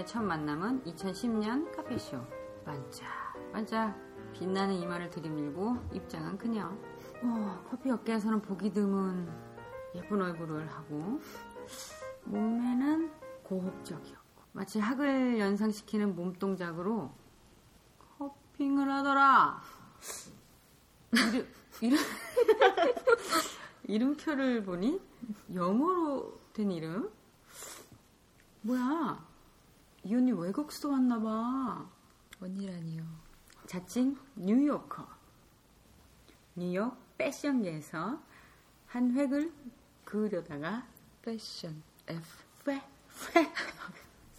저의 첫 만남은 2010년 카페쇼. 반짝, 반짝 빛나는 이마를 들이밀고 입장한 그녀. 어, 커피 업계에서는 보기 드문 예쁜 얼굴을 하고 몸매는 고혹적이었고 마치 학을 연상시키는 몸 동작으로 커핑을 하더라. 이름, 이름, 이름표를 보니 영어로 된 이름? 뭐야? 이 언니 외국서 왔나 봐. 언니라니요. 자칭 뉴요커. 뉴욕 패션계에서 한 획을 그으려다가 패션 F. 패, 패,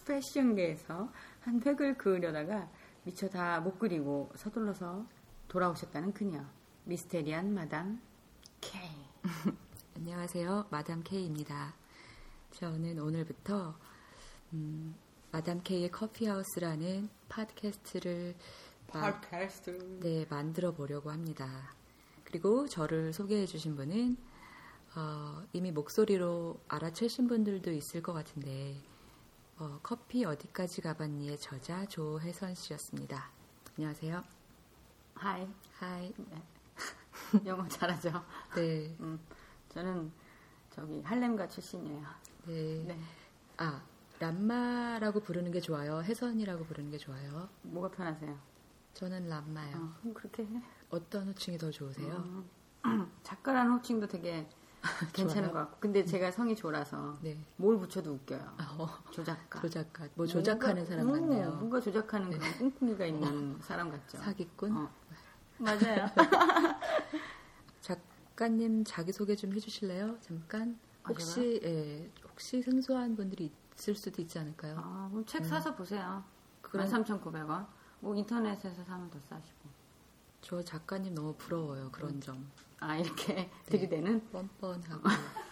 패션계에서 한 획을 그으려다가 미처 다 못 그리고 서둘러서 돌아오셨다는 그녀. 미스테리한 마담 K. 안녕하세요. 마담 K입니다. 저는 오늘부터 음, 마담 K의 커피하우스라는 팟캐스트를 마- 팟캐스트. 네, 만들어 보려고 합니다. 그리고 저를 소개해 주신 분은 어, 이미 목소리로 알아채신 분들도 있을 것 같은데 어, 커피 어디까지 가봤니의 저자 조혜선 씨였습니다. 안녕하세요. Hi. Hi. 영어 잘하죠? 네. 음, 저는 저기 할렘가 출신이에요. 네. 네. 아, 람마라고 부르는 게 좋아요. 혜선이라고 부르는 게 좋아요. 뭐가 편하세요? 저는 람마요. 어, 그럼 그렇게 해. 어떤 호칭이 더 좋으세요? 음, 작가라는 호칭도 되게 괜찮은 좋아요. 것 같고. 근데 제가 성이 조라서 네. 뭘 붙여도 웃겨요. 아, 어, 조작가. 조작가. 뭐 조작하는 뭔가- 사람 어, 같네요. 뭔가 조작하는 그런 꿍꿍이가 있는 사람 같죠. 사기꾼. 어. 맞아요. 작가님 자기 소개 좀 해주실래요? 잠깐. 아, 혹시 예, 혹시 생소한 분들이 있을 수도 있지 않을까요? 아, 그럼 책 사서 보세요. 그럼- 13,900원. 뭐 인터넷에서 사면 더 싸시고. 저 작가님 너무 부러워요. 그런 점. 아, 이렇게 들이대는? 뻔뻔하고.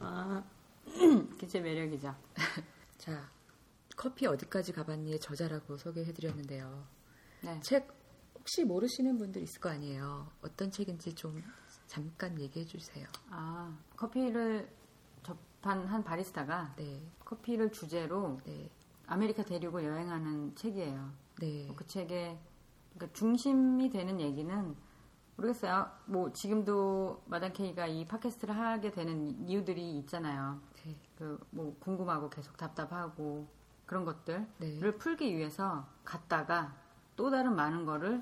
아, 그게 제 매력이죠. 자, 커피 어디까지 가봤니의 저자라고 소개해드렸는데요. 네. 책 혹시 모르시는 분들 있을 거 아니에요. 어떤 책인지 좀 잠깐 얘기해 주세요. 아, 커피를 접한 한 바리스타가 네, 커피를 주제로 네, 아메리카 대륙을 여행하는 책이에요. 네, 그 책의 그러니까 중심이 되는 얘기는 모르겠어요. 뭐 지금도 마담 K가 이 팟캐스트를 하게 되는 이유들이 있잖아요. 네, 그뭐 궁금하고 계속 답답하고 그런 것들을 네. 풀기 위해서 갔다가 또 다른 많은 거를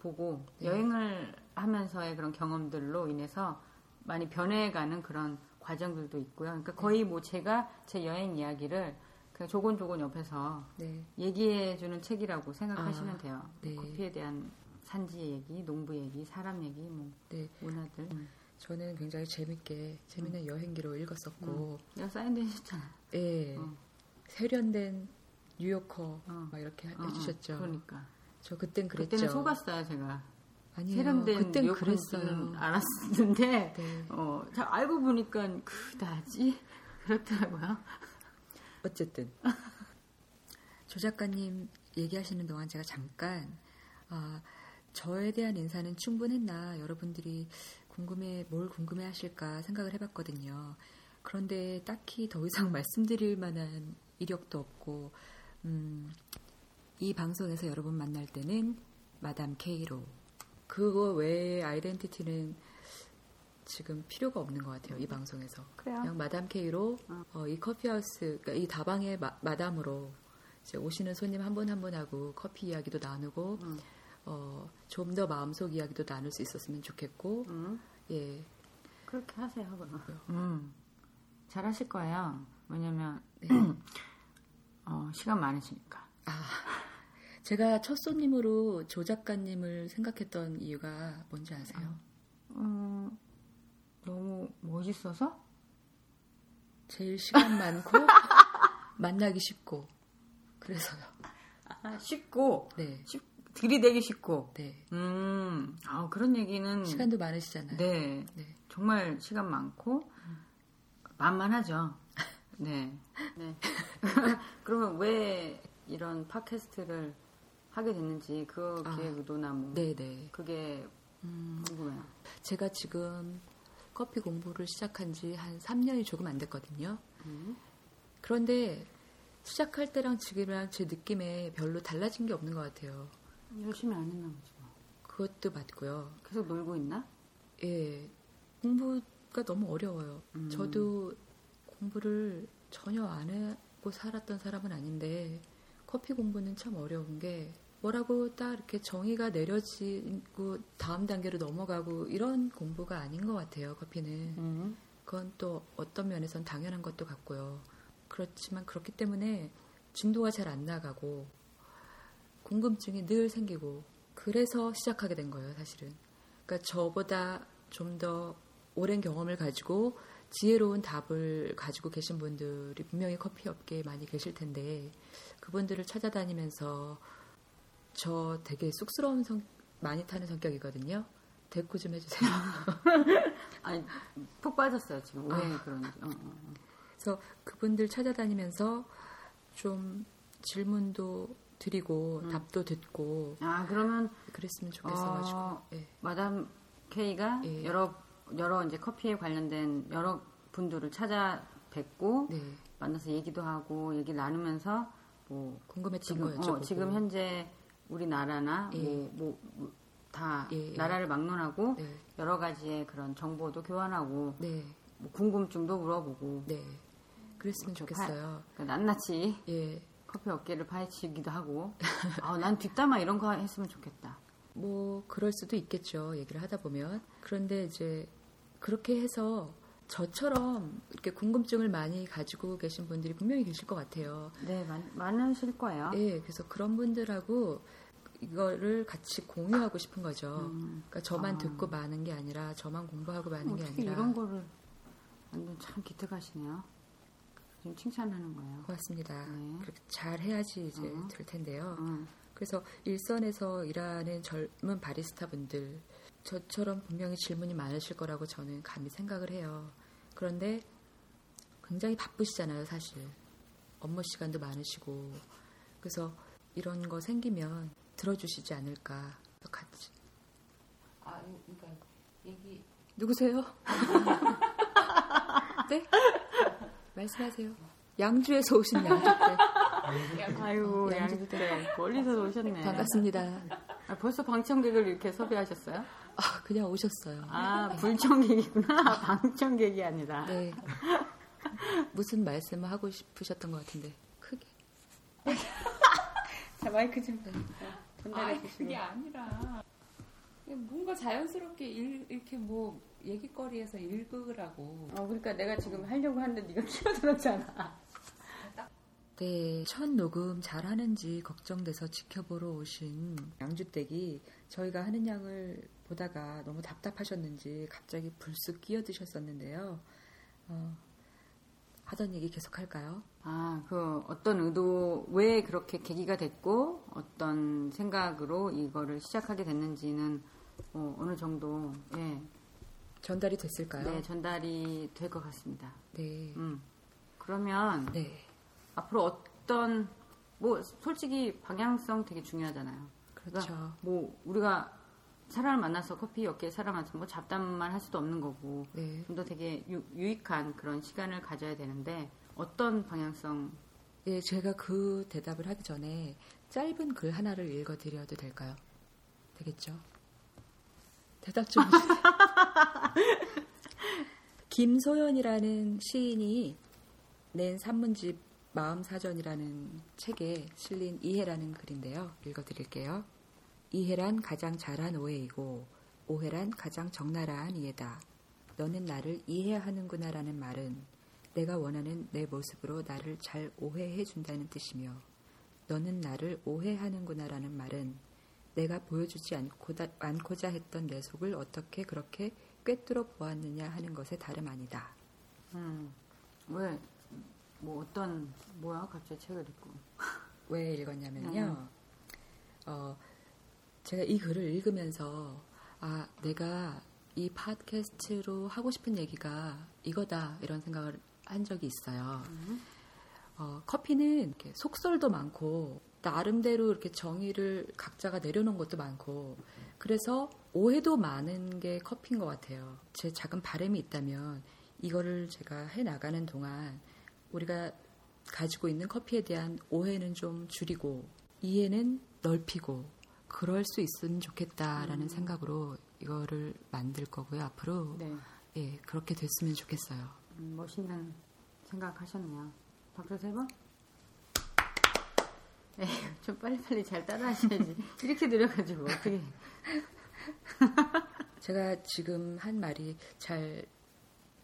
보고 네. 여행을 하면서의 그런 경험들로 인해서 많이 변해가는 그런 과정들도 있고요. 그러니까 거의 뭐 제가 제 여행 이야기를 그냥 조곤조곤 옆에서 네, 얘기해주는 책이라고 생각하시면 아, 돼요. 네. 커피에 대한 산지 얘기, 농부 얘기, 사람 얘기, 뭐 네. 문화들. 저는 굉장히 재밌게 재밌는 여행기로 읽었었고, 사인도 해줬잖아. 예, 어. 세련된 뉴요커 어. 막 이렇게 어, 어, 해주셨죠. 그러니까. 저 그땐 그랬죠. 그때는 속았어요, 제가. 아니에요. 세련된 그땐 그랬어요. 는 알았는데, 네. 어, 잘 알고 보니까 그다지 그렇더라고요. 어쨌든 조 작가님 얘기하시는 동안 제가 잠깐 아, 저에 대한 인사는 충분했나 여러분들이 궁금해 뭘 궁금해 하실까 생각을 해봤거든요. 그런데 딱히 더 이상 말씀드릴 만한 이력도 없고 음, 이 방송에서 여러분 만날 때는 마담 K로 그거 외의 아이덴티티는 지금 필요가 없는 것 같아요 이 방송에서 그래요. 그냥 마담 K로 어, 이 커피하우스 그러니까 이 다방의 마, 마담으로 이제 오시는 손님 한 분 한 분하고 커피 이야기도 나누고 음. 어, 좀 더 마음속 이야기도 나눌 수 있었으면 좋겠고 음, 예 그렇게 하세요, 그럼. 음, 잘 하실 거예요. 왜냐면, 네. 어, 시간 많으시니까. 제가 첫 손님으로 조 작가님을 생각했던 이유가 뭔지 아세요? 음, 너무 멋있어서? 제일 시간 많고 만나기 쉽고 그래서요. 아, 쉽고, 네, 쉽, 들이대기 쉽고. 네. 음, 아 그런 얘기는. 시간도 많으시잖아요. 네, 네. 정말 시간 많고, 만만하죠. 네. 네. 그러면 왜 이런 팟캐스트를 하게 됐는지, 그 아. 기획 의도나 뭐. 네, 네. 그게 음, 궁금해요. 제가 지금 커피 공부를 시작한 지 한 3년이 조금 안 됐거든요. 음. 그런데 시작할 때랑 지금이랑 제 느낌에 별로 달라진 게 없는 것 같아요. 열심히 안 했나 보지 뭐. 그것도 맞고요. 계속 놀고 있나? 예, 공부가 너무 어려워요. 음. 저도 공부를 전혀 안 하고 살았던 사람은 아닌데 커피 공부는 참 어려운 게 뭐라고 딱 이렇게 정의가 내려지고 다음 단계로 넘어가고 이런 공부가 아닌 것 같아요. 커피는 음. 그건 또 어떤 면에선 당연한 것도 같고요. 그렇지만 그렇기 때문에 진도가 잘 안 나가고 궁금증이 늘 생기고 그래서 시작하게 된 거예요, 사실은. 그러니까 저보다 좀 더 오랜 경험을 가지고 지혜로운 답을 가지고 계신 분들이 분명히 커피 업계에 많이 계실 텐데 그분들을 찾아다니면서 저 되게 쑥스러운 성 많이 타는 성격이거든요. 대꾸 좀 해주세요. 아니 푹 빠졌어요 지금 왜 아. 그런지. 어, 어, 어. 그래서 그분들 찾아다니면서 좀 질문도 드리고 음. 답도 듣고 아 그러면 그랬으면 좋겠어가지고 어, 예. 마담 K가 예. 여러 여러 이제 커피에 관련된 여러 분들을 찾아 뵙고 네 만나서 얘기도 하고 얘기 나누면서 뭐 궁금했던 지금 거 여쭤보고 어, 지금 현재 우리나라나 예. 뭐 뭐다 예, 예. 나라를 막론하고 네, 여러 가지의 그런 정보도 교환하고 네, 뭐 궁금증도 물어보고 네. 그랬으면 저 좋겠어요. 그러니까 낱낱이 예, 커피 업계를 파헤치기도 하고 아, 난 뒷담화 이런 거 했으면 좋겠다. 뭐 그럴 수도 있겠죠. 얘기를 하다 보면 그런데 이제 그렇게 해서 저처럼 이렇게 궁금증을 많이 가지고 계신 분들이 분명히 계실 것 같아요. 네, 많, 많으실 거예요. 예, 그래서 그런 분들하고 이거를 같이 공유하고 싶은 거죠. 음. 그러니까 저만 아. 듣고 마는 게 아니라 저만 공부하고 마는 게 아니라 이런 거를 완전 참 기특하시네요. 지금 칭찬하는 거예요. 고맙습니다. 네. 그렇게 잘 해야지 이제 어. 될 텐데요. 음. 그래서 일선에서 일하는 젊은 바리스타 분들 저처럼 분명히 질문이 많으실 거라고 저는 감히 생각을 해요. 그런데 굉장히 바쁘시잖아요, 사실. 업무 시간도 많으시고. 그래서 이런 거 생기면 들어주시지 않을까. 같이. 아, 그러니까 얘기 누구세요? 네? 말씀하세요. 양주에서 오신 양주 때 아이고, 양주 양주 때 멀리서 오셨네. 반갑습니다. 아, 벌써 방청객을 이렇게 섭외하셨어요? 아, 그냥 오셨어요. 아, 불청객이구나. 방청객이 아니라. 네. 무슨 말씀을 하고 싶으셨던 것 같은데 크게. 자, 마이크 좀 전달해 아니 주시고. 그게 아니라 뭔가 자연스럽게 일, 이렇게 뭐 얘기거리에서 읽으라고 어, 그러니까 내가 지금 하려고 하는데 네가 끼어들었잖아. 네, 첫 녹음 잘 하는지 걱정돼서 지켜보러 오신 양주댁이 저희가 하는 양을 보다가 너무 답답하셨는지 갑자기 불쑥 끼어드셨었는데요. 어, 하던 얘기 계속 할까요? 아, 그 어떤 의도 왜 그렇게 계기가 됐고 어떤 생각으로 이거를 시작하게 됐는지는 어, 어느 정도 예, 전달이 됐을까요? 네, 전달이 될 것 같습니다. 네. 음. 그러면 네. 앞으로 어떤 뭐 솔직히 방향성 되게 중요하잖아요. 그렇죠. 뭐 우리가 사람을 만나서 커피 업계 사람 만나서 뭐 잡담만 할 수도 없는 거고 네. 좀더 되게 유, 유익한 그런 시간을 가져야 되는데 어떤 방향성 예, 제가 그 대답을 하기 전에 짧은 글 하나를 읽어드려도 될까요? 되겠죠? 대답 좀. 김소연이라는 시인이 낸 산문집 마음사전이라는 책에 실린 이해라는 글인데요. 읽어드릴게요. 이해란 가장 잘한 오해이고 오해란 가장 적나라한 이해다. 너는 나를 이해하는구나라는 말은 내가 원하는 내 모습으로 나를 잘 오해해 준다는 뜻이며 너는 나를 오해하는구나라는 말은 내가 보여주지 않고다, 않고자 했던 내 속을 어떻게 그렇게 꿰뚫어 보았느냐 하는 것에 다름 아니다. 음, 왜, 뭐 어떤, 뭐야, 갑자기 책을 읽고. 왜 읽었냐면요. 어, 제가 이 글을 읽으면서 아, 내가 이 팟캐스트로 하고 싶은 얘기가 이거다 이런 생각을 한 적이 있어요. 어, 커피는 이렇게 속설도 많고 나름대로 이렇게 정의를 각자가 내려놓은 것도 많고 그래서 오해도 많은 게 커피인 것 같아요. 제 작은 바람이 있다면 이거를 제가 해 나가는 동안 우리가 가지고 있는 커피에 대한 오해는 좀 줄이고 이해는 넓히고 그럴 수 있으면 좋겠다라는 생각으로 이거를 만들 거고요. 앞으로 네. 예 그렇게 됐으면 좋겠어요. 음, 멋있는 생각하셨네요. 박수 세 번? 에휴, 좀 빨리빨리 잘 따라하셔야지. 이렇게 느려가지고 어떻게? 제가 지금 한 말이 잘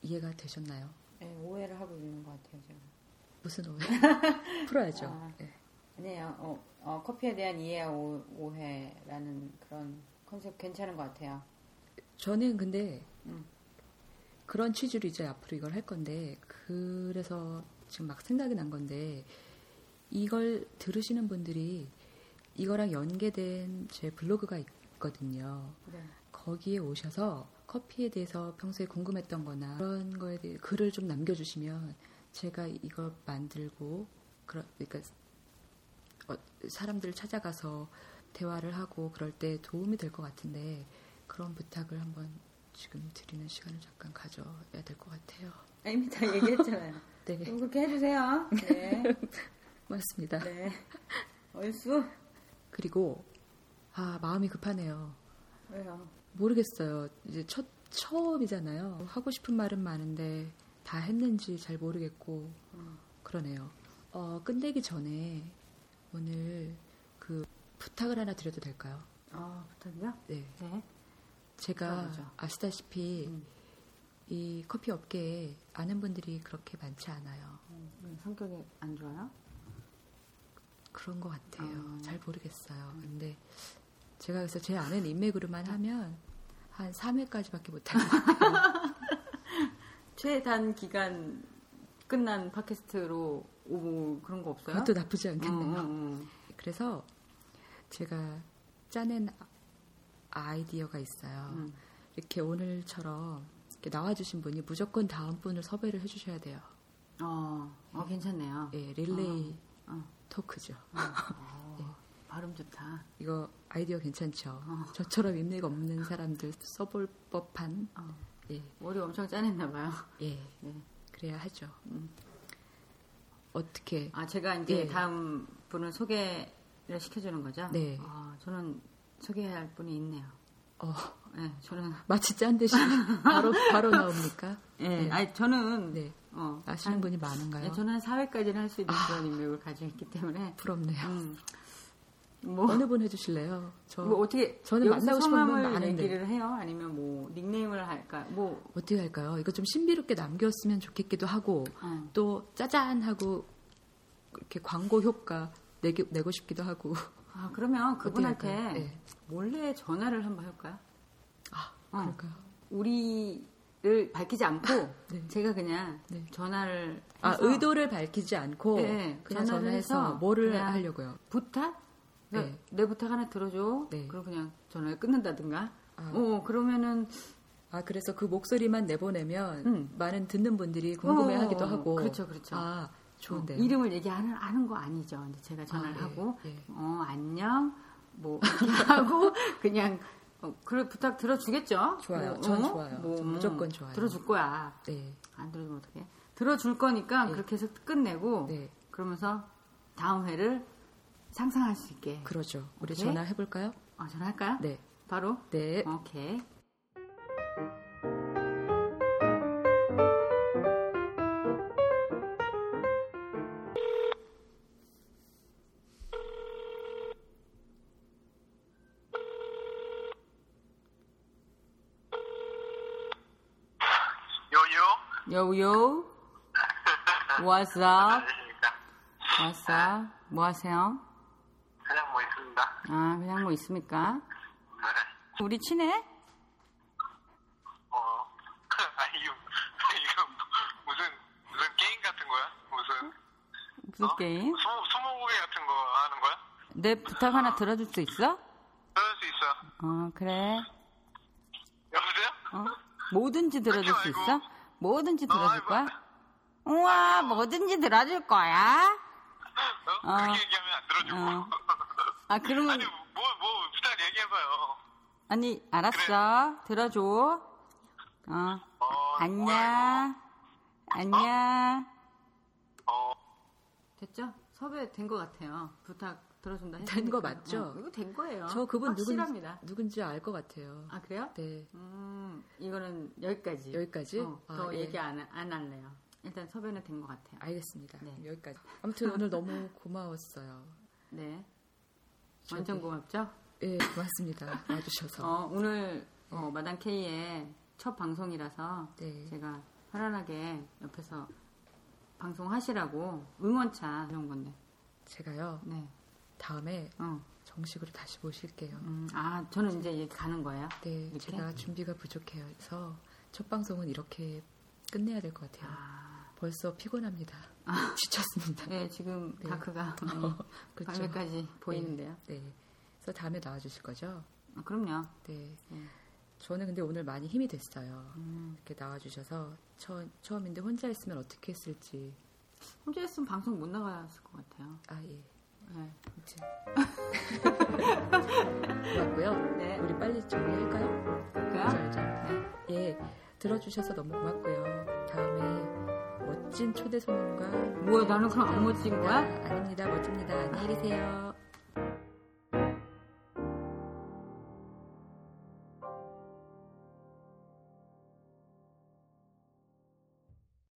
이해가 되셨나요? 네, 오해를 하고 있는 것 같아요, 제가. 무슨 오해? 풀어야죠. 아. 예. 아니에요. 어, 어, 커피에 대한 이해와 오, 오해라는 그런 컨셉 괜찮은 것 같아요. 저는 근데 음. 그런 취지로 이제 앞으로 이걸 할 건데 그래서 지금 막 생각이 난 건데 이걸 들으시는 분들이 이거랑 연계된 제 블로그가 있거든요. 네. 거기에 오셔서 커피에 대해서 평소에 궁금했던 거나 그런 거에 대해 글을 좀 남겨주시면 제가 이걸 만들고 그러, 그러니까 어, 사람들을 찾아가서 대화를 하고 그럴 때 도움이 될 것 같은데 그런 부탁을 한번 지금 드리는 시간을 잠깐 가져야 될 것 같아요. 아, 이미 다 얘기했잖아요. 네, 좀 그렇게 해주세요. 네. 맞습니다. 네. 얼쑤? 그리고 아 마음이 급하네요. 왜요? 모르겠어요. 이제 첫 처음이잖아요. 하고 싶은 말은 많은데 다 했는지 잘 모르겠고 그러네요. 어, 끝내기 전에 오늘 그 부탁을 하나 드려도 될까요? 아, 부탁이요? 네. 네. 제가. 아시다시피 음. 이 커피 업계에 아는 분들이 그렇게 많지 않아요. 음, 성격이 안 좋아요? 그런 것 같아요. 아. 잘 모르겠어요. 근데 제가 그래서 제 아는 인맥으로만 하면 한 3회까지밖에 못할 것 같아요. 최단 기간 끝난 팟캐스트로 오고 그런 거 없어요? 그것도 나쁘지 않겠네요. 음, 음, 음. 그래서 제가 짜낸 아이디어가 있어요. 음. 이렇게 오늘처럼 이렇게 나와주신 분이 무조건 다음 분을 섭외를 해주셔야 돼요. 어, 어, 괜찮네요. 예, 릴레이 어, 어. 토크죠. 어, 발음 좋다. 이거 아이디어 괜찮죠? 어. 저처럼 인맥 없는 사람들 써볼 법한 어. 예, 머리 엄청 짜냈나 봐요. 예, 네. 그래야 하죠. 음. 어떻게? 아, 제가 이제 예. 다음 분을 소개를 시켜주는 거죠? 네. 아, 저는 소개해야 할 분이 있네요. 어, 네, 저는. 마치 짠 듯이 바로 바로 나옵니까? 예, 네. 아니, 저는. 네. 어, 아시는 한- 분이 많은가요? 네, 저는 한 4회까지는 할 수 있는 그런 인맥을 가지고 있기 때문에. 부럽네요. 음, 뭐, 어느 분 해주실래요? 저 뭐 어떻게. 저는 만나고 싶은 분 많은데. 얘기를 해요? 아니면 뭐, 닉네임을 할까? 뭐, 어떻게 할까요? 이거 좀 신비롭게 남겼으면 좋겠기도 하고 어. 또 짜잔 하고 이렇게 광고 효과 내기, 내고 싶기도 하고 아, 그러면 그분한테 할까요? 네. 몰래 전화를 한번 해볼까요? 아 어. 그럴까요? 우리를 밝히지 않고 네. 제가 그냥 네. 전화를 아 의도를 밝히지 않고 네, 그냥 전화를 전화해서 해서 뭐를 그냥 하려고요? 부탁? 그러니까 네. 내 부탁 하나 들어줘. 네. 그리고 그냥 전화를 끊는다든가. 아. 어 그러면은 아 그래서 그 목소리만 내보내면 음. 많은 듣는 분들이 궁금해하기도 어, 하고 그렇죠, 그렇죠. 아 좋은데요. 어, 이름을 얘기하는 아는 거 아니죠. 근데 제가 전화를 아, 예, 하고 예. 어 안녕 뭐 하고 그냥 어, 그래 부탁 들어주겠죠. 좋아요. 뭐, 전 어? 좋아요. 뭐, 전 음, 무조건 좋아요. 들어줄 거야. 네, 안 들어주면 어떡해? 들어줄 거니까 네. 그렇게 해서 끝내고 네, 그러면서 다음 회를 상상할 수 있게. 그러죠. 우리 오케이. 전화 해볼까요? 아, 전화할까요? 네, 바로? 네. 오케이. 요요. What's up? 안녕하십니까. What's up? 뭐 하세요? 아, 그냥 뭐 있습니까? 네. 우리 친해? 어. 아니, 이거, 이거 무슨, 무슨 게임 같은 거야? 무슨, 무슨 어? 게임? 스무, 스무고개 같은 거 하는 거야? 내 부탁 하나 들어줄 수 있어? 들을 수 있어. 어, 그래. 여보세요? 어? 뭐든지 들어줄 수 아이고. 있어? 뭐든지 들어줄 아이고. 거야? 우와, 뭐든지 들어줄 거야? 어? 어. 그렇게 얘기하면 안 들어주고. 어. 아, 그러면, 아니, 뭐, 뭐, 부탁 얘기해봐요. 아니, 알았어. 들어줘. 어. 어, 안녕. 뭐야, 안녕. 이거? 어, 됐죠? 섭외 된것 같아요. 부탁 들어준다 된. 거 맞죠? 어, 이거 된 거예요. 저 그분 누군, 확실합니다. 누군지 알 것 같아요. 아, 그래요? 네. 음, 이거는 여기까지. 여기까지? 어, 아, 더 예. 얘기 안, 안 할래요. 일단 섭외는 된 것 같아요. 알겠습니다. 네. 여기까지. 아무튼 오늘 너무 고마웠어요. 네. 완전 고맙죠? 예, 고맙습니다. 와주셔서. 어, 오늘 어, 마당 K의 첫 방송이라서 네. 제가 편안하게 옆에서 방송하시라고 응원차 해온 건데. 제가요, 네. 다음에 어. 정식으로 다시 모실게요. 음, 아, 저는 이제 얘기 가는 거예요. 네, 이렇게? 제가 준비가 부족해서 첫 방송은 이렇게 끝내야 될 것 같아요. 아, 벌써 피곤합니다. 지쳤습니다. 네, 지금 네. 다크가 많이 그렇죠. 밤에까지 보이는데요. 네. 그래서 다음에 나와주실 거죠? 아, 그럼요. 네. 네. 저는 근데 오늘 많이 힘이 됐어요. 음, 이렇게 나와주셔서 처, 처음인데 혼자 있으면 어떻게 했을지. 혼자 했으면 방송 못 나갔을 것 같아요. 아, 예. 네. 고맙고요. 네. 우리 빨리 정리할까요? 그래요? 알죠. 예. 들어주셔서 너무 고맙고요. 다음에 멋진 초대 손님과 뭐야, 나는 그럼 안 멋진 거야? 아, 아닙니다. 멋집니다. 안녕히 계세요.